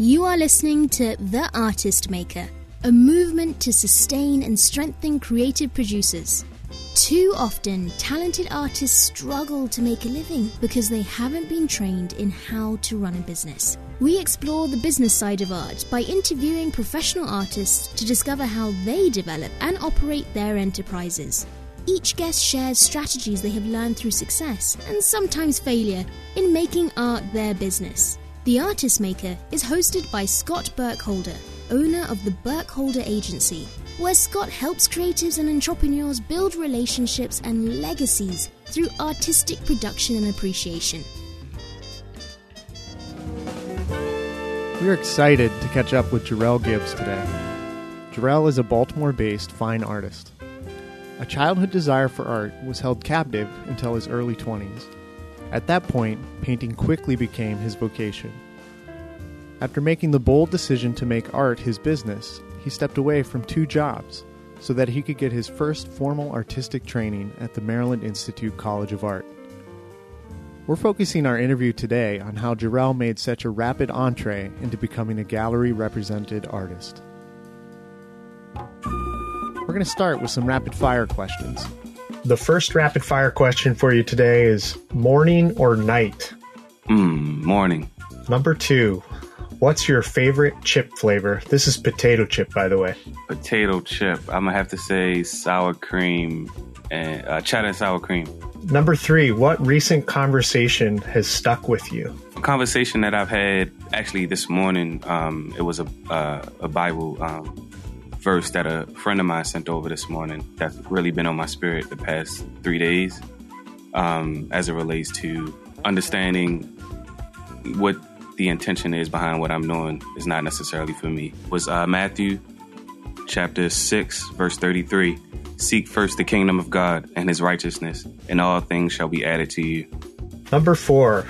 You are listening to The Artist Maker, a movement to sustain and strengthen creative producers. Too often, talented artists struggle to make a living because they haven't been trained in how to run a business. We explore the business side of art by interviewing professional artists to discover how they develop and operate their enterprises. Each guest shares strategies they have learned through success and sometimes failure in making art their business. The Artist Maker is hosted by Scott Burkholder, owner of the Burkholder Agency, where Scott helps creatives and entrepreneurs build relationships and legacies through artistic production and appreciation. We're excited to catch up with Jerrell Gibbs today. Jerrell is a Baltimore based fine artist. A childhood desire for art was held captive until his early 20s. At that point, painting quickly became his vocation. After making the bold decision to make art his business, he stepped away from two jobs so that he could get his first formal artistic training at the Maryland Institute College of Art. We're focusing our interview today on how Jerrell made such a rapid entree into becoming a gallery represented artist. We're going to start with some rapid fire questions. The first rapid fire question for you today is morning or night? Mm, morning. Number two, what's your favorite chip flavor? This is potato chip, by the way. Potato chip. I'm gonna have to say sour cream and uh, cheddar and sour cream. Number three, what recent conversation has stuck with you? A conversation that I've had actually this morning. Um, it was a uh, a Bible um, verse that a friend of mine sent over this morning that's really been on my spirit the past three days um, as it relates to understanding what the intention is behind what I'm doing is not necessarily for me. Was uh, Matthew chapter 6, verse 33 Seek first the kingdom of God and his righteousness, and all things shall be added to you. Number four,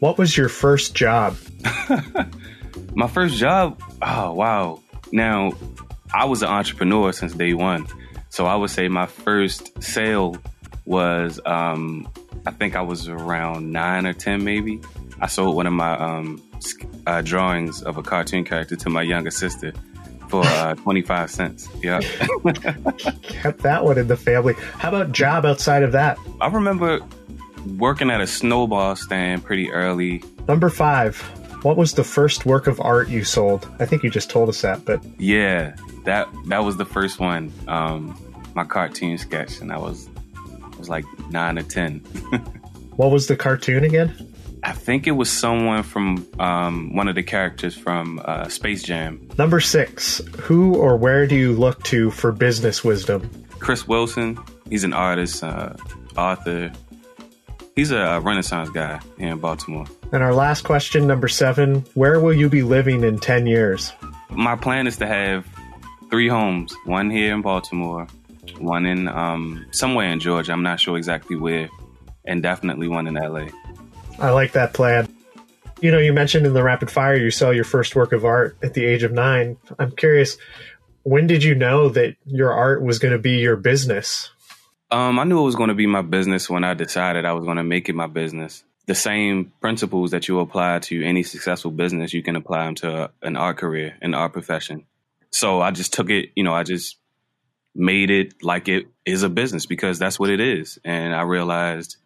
what was your first job? my first job? Oh, wow. Now, I was an entrepreneur since day one. So I would say my first sale was, um, I think I was around nine or 10 maybe. I sold one of my um, uh, drawings of a cartoon character to my younger sister for uh, 25 cents. Yeah. Kept that one in the family. How about job outside of that? I remember working at a snowball stand pretty early. Number five. What was the first work of art you sold? I think you just told us that, but yeah, that that was the first one. Um, my cartoon sketch, and I was I was like nine or ten. what was the cartoon again? I think it was someone from um, one of the characters from uh, Space Jam. Number six. Who or where do you look to for business wisdom? Chris Wilson. He's an artist, uh, author. He's a Renaissance guy here in Baltimore. And our last question, number seven. Where will you be living in 10 years? My plan is to have three homes one here in Baltimore, one in um, somewhere in Georgia. I'm not sure exactly where, and definitely one in LA. I like that plan. You know, you mentioned in the rapid fire you saw your first work of art at the age of nine. I'm curious, when did you know that your art was going to be your business? Um, I knew it was going to be my business when I decided I was going to make it my business. The same principles that you apply to any successful business, you can apply them to an art career, an art profession. So I just took it, you know, I just made it like it is a business because that's what it is. And I realized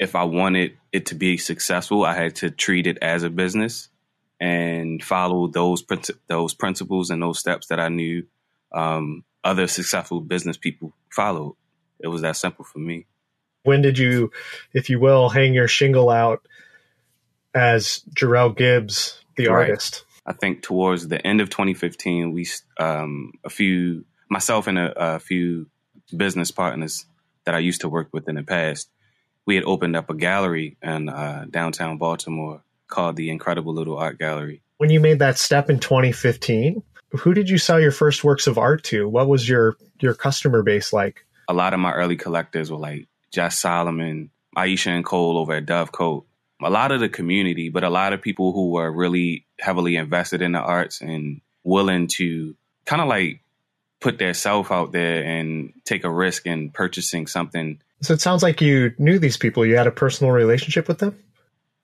if I wanted it to be successful, I had to treat it as a business and follow those those principles and those steps that I knew um, other successful business people followed. It was that simple for me. When did you, if you will, hang your shingle out as Jerrell Gibbs, the right. artist? I think towards the end of 2015, we um, a few myself and a, a, few business partners that I used to work with in the past, we had opened up a gallery in uh, downtown Baltimore called the Incredible Little Art Gallery. When you made that step in 2015, who did you sell your first works of art to? What was your your customer base like? A lot of my early collectors were like Jess Solomon, Aisha and Cole over at Dovecote a lot of the community, but a lot of people who were really heavily invested in the arts and willing to kind of like put their self out there and take a risk in purchasing something. So it sounds like you knew these people. You had a personal relationship with them?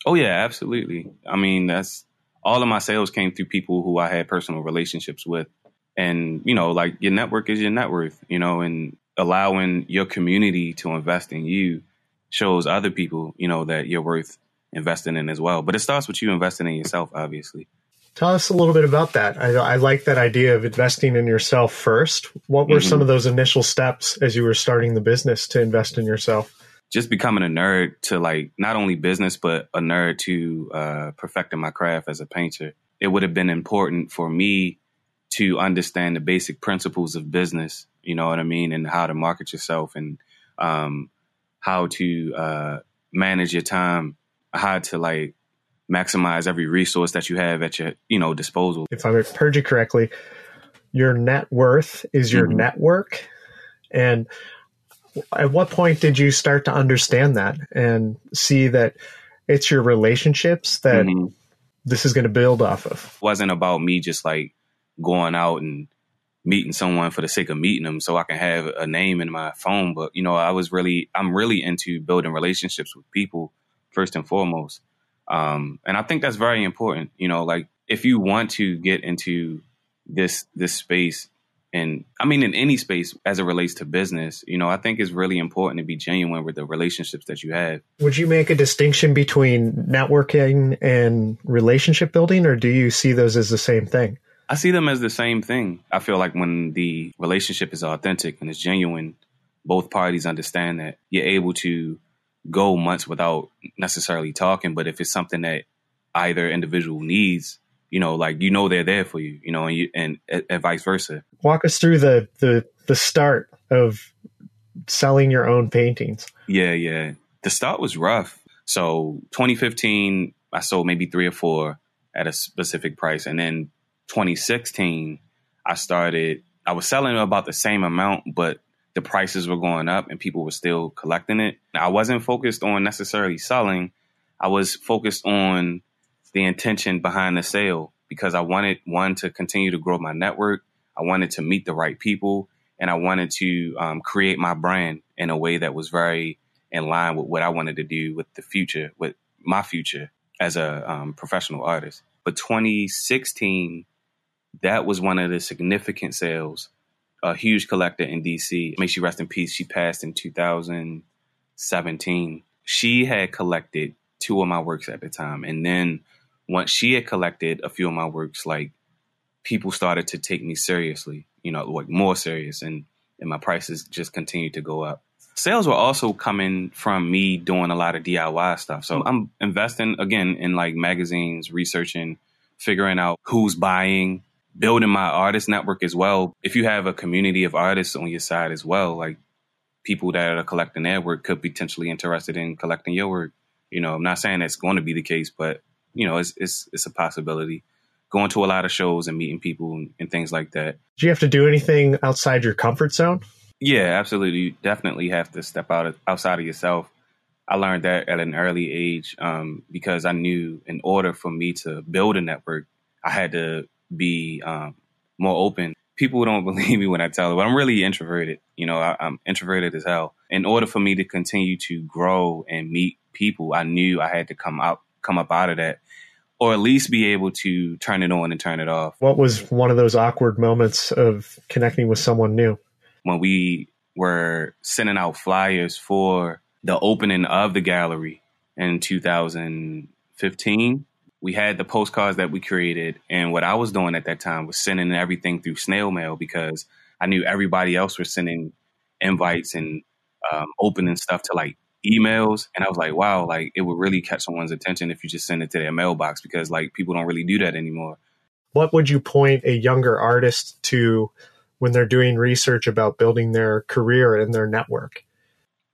Oh yeah, absolutely. I mean, that's all of my sales came through people who I had personal relationships with. And, you know, like your network is your net worth, you know, and allowing your community to invest in you shows other people, you know, that you're worth investing in as well. But it starts with you investing in yourself, obviously. Tell us a little bit about that. I, I like that idea of investing in yourself first. What were mm-hmm. some of those initial steps as you were starting the business to invest in yourself? Just becoming a nerd to like not only business, but a nerd to uh, perfecting my craft as a painter. It would have been important for me to understand the basic principles of business, you know what I mean, and how to market yourself and um, how to uh, manage your time, how to like maximize every resource that you have at your you know disposal. If I heard you correctly, your net worth is your mm-hmm. network, and at what point did you start to understand that and see that it's your relationships that mm-hmm. this is going to build off of? It wasn't about me just like going out and meeting someone for the sake of meeting them so I can have a name in my phone. But, you know, I was really, I'm really into building relationships with people first and foremost. Um, and I think that's very important. You know, like if you want to get into this, this space and I mean, in any space as it relates to business, you know, I think it's really important to be genuine with the relationships that you have. Would you make a distinction between networking and relationship building, or do you see those as the same thing? I see them as the same thing. I feel like when the relationship is authentic and it's genuine, both parties understand that you're able to go months without necessarily talking. But if it's something that either individual needs, you know, like you know they're there for you, you know, and you, and, and vice versa. Walk us through the the the start of selling your own paintings. Yeah, yeah. The start was rough. So 2015, I sold maybe three or four at a specific price, and then 2016, I started, I was selling about the same amount, but the prices were going up and people were still collecting it. I wasn't focused on necessarily selling. I was focused on the intention behind the sale because I wanted one to continue to grow my network. I wanted to meet the right people and I wanted to um, create my brand in a way that was very in line with what I wanted to do with the future, with my future as a um, professional artist. But 2016 that was one of the significant sales. A huge collector in DC. May she rest in peace. She passed in 2017. She had collected two of my works at the time. And then once she had collected a few of my works, like people started to take me seriously, you know, like more serious and, and my prices just continued to go up. Sales were also coming from me doing a lot of DIY stuff. So I'm investing again in like magazines, researching, figuring out who's buying, building my artist network as well. If you have a community of artists on your side as well, like people that are collecting their work could be potentially interested in collecting your work. You know, I'm not saying that's going to be the case, but you know, it's it's it's a possibility. Going to a lot of shows and meeting people and, and things like that. Do you have to do anything outside your comfort zone? Yeah, absolutely. You definitely have to step out of, outside of yourself. I learned that at an early age um, because I knew in order for me to build a network, I had to be um, more open. People don't believe me when I tell them, but I'm really introverted. You know, I, I'm introverted as hell. In order for me to continue to grow and meet people, I knew I had to come out, come up out of that, or at least be able to turn it on and turn it off. What was one of those awkward moments of connecting with someone new? When we were sending out flyers for the opening of the gallery in 2015 we had the postcards that we created. And what I was doing at that time was sending everything through snail mail because I knew everybody else was sending invites and um, opening stuff to like emails. And I was like, wow, like it would really catch someone's attention if you just send it to their mailbox because like people don't really do that anymore. What would you point a younger artist to when they're doing research about building their career and their network?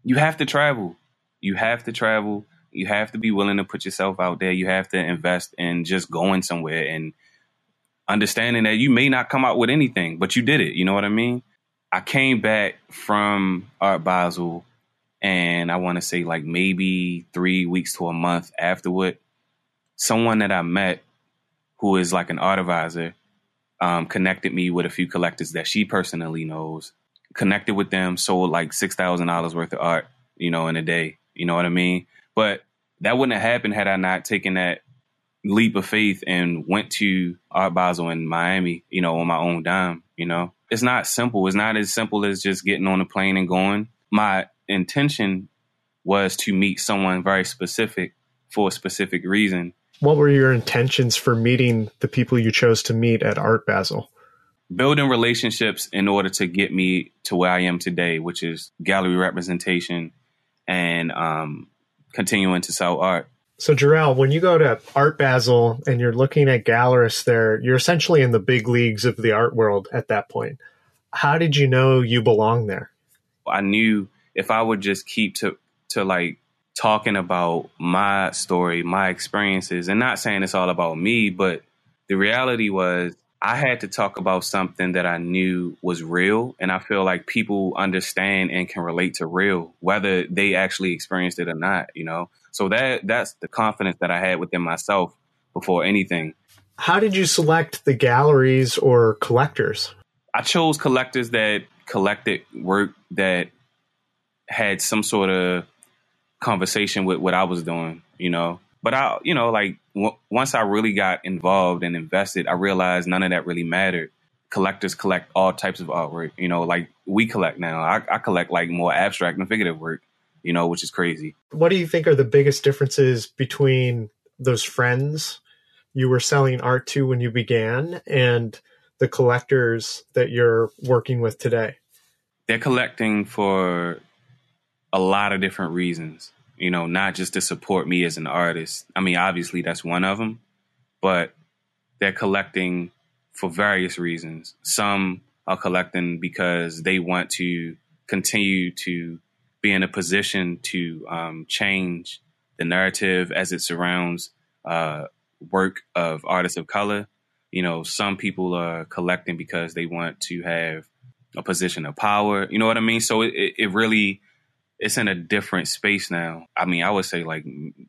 You have to travel. You have to travel you have to be willing to put yourself out there. You have to invest in just going somewhere and understanding that you may not come out with anything, but you did it. You know what I mean? I came back from Art Basel and I want to say like maybe three weeks to a month afterward, someone that I met who is like an art advisor um, connected me with a few collectors that she personally knows. Connected with them, sold like six thousand dollars worth of art, you know, in a day. You know what I mean? But that wouldn't have happened had I not taken that leap of faith and went to Art Basel in Miami, you know, on my own dime, you know. It's not simple. It's not as simple as just getting on a plane and going. My intention was to meet someone very specific for a specific reason. What were your intentions for meeting the people you chose to meet at Art Basel? Building relationships in order to get me to where I am today, which is gallery representation and um, continuing to sell art. So, Jerrell, when you go to Art Basel and you're looking at gallerists there, you're essentially in the big leagues of the art world at that point. How did you know you belong there? I knew if I would just keep to to like talking about my story, my experiences, and not saying it's all about me, but the reality was I had to talk about something that I knew was real. And I feel like people understand and can relate to real, whether they actually experienced it or not, you know? So that that's the confidence that I had within myself before anything. How did you select the galleries or collectors? I chose collectors that collected work that had some sort of conversation with what I was doing, you know. But I, you know, like w- once I really got involved and invested, I realized none of that really mattered. Collectors collect all types of artwork, you know, like we collect now. I, I collect like more abstract and figurative work, you know, which is crazy. What do you think are the biggest differences between those friends you were selling art to when you began and the collectors that you're working with today? They're collecting for a lot of different reasons you know, not just to support me as an artist. I mean, obviously that's one of them, but they're collecting for various reasons. Some are collecting because they want to continue to be in a position to um, change the narrative as it surrounds uh, work of artists of color. You know, some people are collecting because they want to have a position of power. You know what I mean? So it, it really it's in a different space now. I mean, I would say like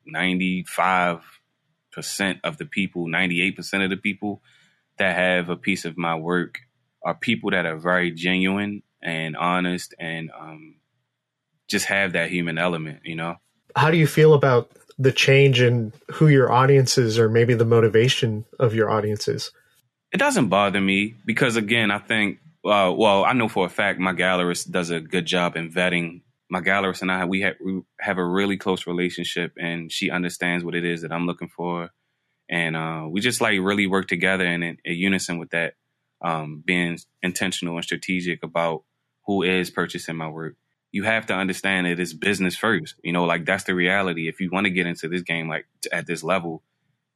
95% of the people, 98% of the people that have a piece of my work are people that are very genuine and honest and um, just have that human element, you know? How do you feel about the change in who your audience is or maybe the motivation of your audiences? It doesn't bother me because, again, I think, uh, well, I know for a fact my gallerist does a good job in vetting my gallerist and I we have we have a really close relationship, and she understands what it is that I'm looking for, and uh, we just like really work together and in, in unison with that, um, being intentional and strategic about who is purchasing my work. You have to understand that it's business first. You know, like that's the reality. If you want to get into this game, like at this level,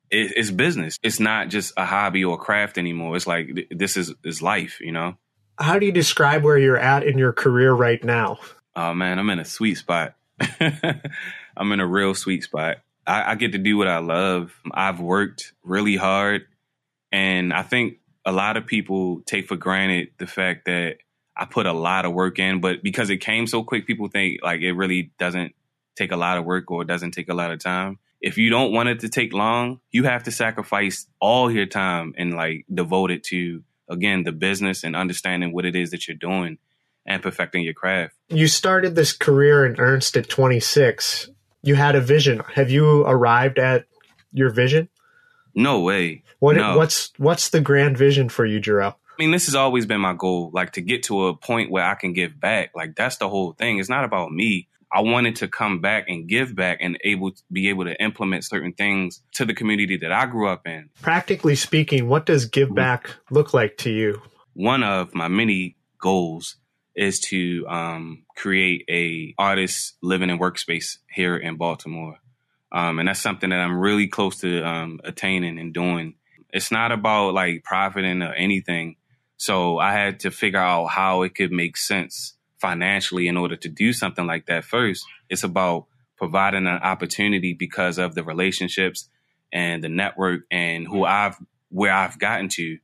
it, it's business. It's not just a hobby or a craft anymore. It's like this is is life. You know. How do you describe where you're at in your career right now? Oh man, I'm in a sweet spot. I'm in a real sweet spot. I, I get to do what I love. I've worked really hard, and I think a lot of people take for granted the fact that I put a lot of work in, but because it came so quick, people think like it really doesn't take a lot of work or it doesn't take a lot of time. If you don't want it to take long, you have to sacrifice all your time and like devote it to again the business and understanding what it is that you're doing and perfecting your craft. You started this career in Ernst at 26. You had a vision. Have you arrived at your vision? No way. What no. what's what's the grand vision for you, Jerrell? I mean, this has always been my goal, like to get to a point where I can give back. Like that's the whole thing. It's not about me. I wanted to come back and give back and able to be able to implement certain things to the community that I grew up in. Practically speaking, what does give mm-hmm. back look like to you? One of my many goals is to um, create a artist living and workspace here in Baltimore. Um, and that's something that I'm really close to um, attaining and doing. It's not about like profiting or anything. So I had to figure out how it could make sense financially in order to do something like that first. It's about providing an opportunity because of the relationships and the network and who I've where I've gotten to.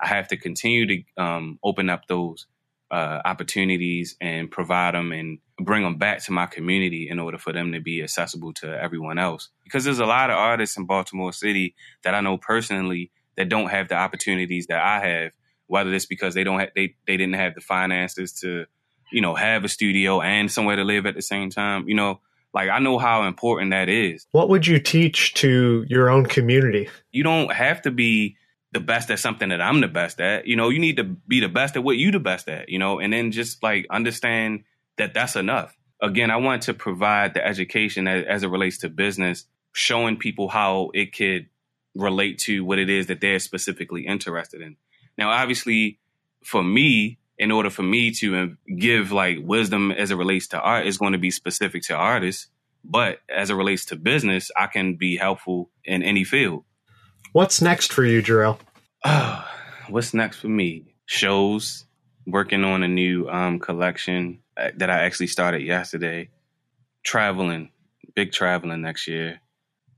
I have to continue to um, open up those uh, opportunities and provide them and bring them back to my community in order for them to be accessible to everyone else. Because there's a lot of artists in Baltimore City that I know personally that don't have the opportunities that I have. Whether it's because they don't have, they they didn't have the finances to, you know, have a studio and somewhere to live at the same time. You know, Like I know how important that is. What would you teach to your own community? You don't have to be the best at something that I'm the best at. You know, you need to be the best at what you the best at, you know, and then just like understand that that's enough. Again, I want to provide the education as, as it relates to business, showing people how it could relate to what it is that they're specifically interested in. Now, obviously, for me, in order for me to um, give like wisdom as it relates to art, is going to be specific to artists. But as it relates to business, I can be helpful in any field. What's next for you, Jerrell? What's next for me? Shows, working on a new um, collection uh, that I actually started yesterday. Traveling, big traveling next year.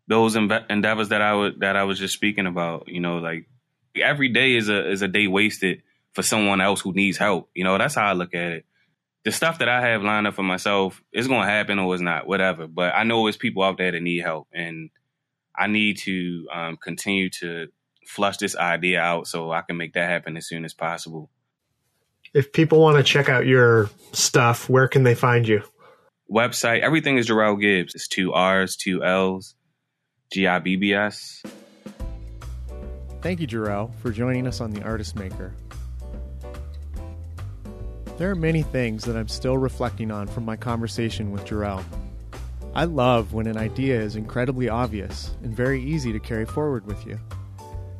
Those endeavors that I would that I was just speaking about, you know, like every day is a is a day wasted for someone else who needs help. You know, that's how I look at it. The stuff that I have lined up for myself is going to happen or it's not, whatever. But I know there's people out there that need help, and I need to um, continue to flush this idea out so I can make that happen as soon as possible. If people want to check out your stuff, where can they find you? Website, everything is Jerrell Gibbs. It's two R's, two L's, G I B B S. Thank you, Jerrell, for joining us on The Artist Maker. There are many things that I'm still reflecting on from my conversation with Jerrell. I love when an idea is incredibly obvious and very easy to carry forward with you.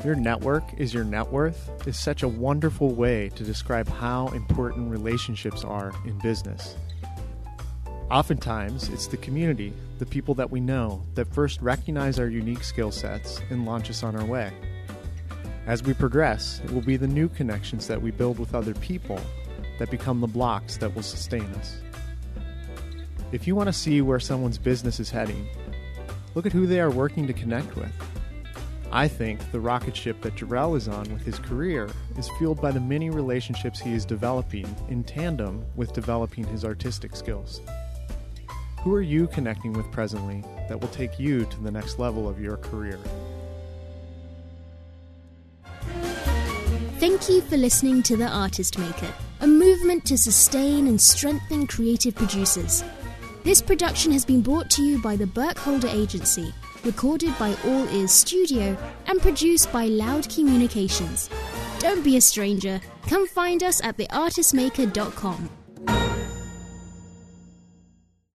Your network is your net worth is such a wonderful way to describe how important relationships are in business. Oftentimes, it's the community, the people that we know, that first recognize our unique skill sets and launch us on our way. As we progress, it will be the new connections that we build with other people that become the blocks that will sustain us. If you want to see where someone's business is heading, look at who they are working to connect with. I think the rocket ship that Jerrell is on with his career is fueled by the many relationships he is developing in tandem with developing his artistic skills. Who are you connecting with presently that will take you to the next level of your career? Thank you for listening to The Artist Maker, a movement to sustain and strengthen creative producers. This production has been brought to you by the Burkholder Agency, recorded by All Ears Studio, and produced by Loud Communications. Don't be a stranger. Come find us at theartistmaker.com.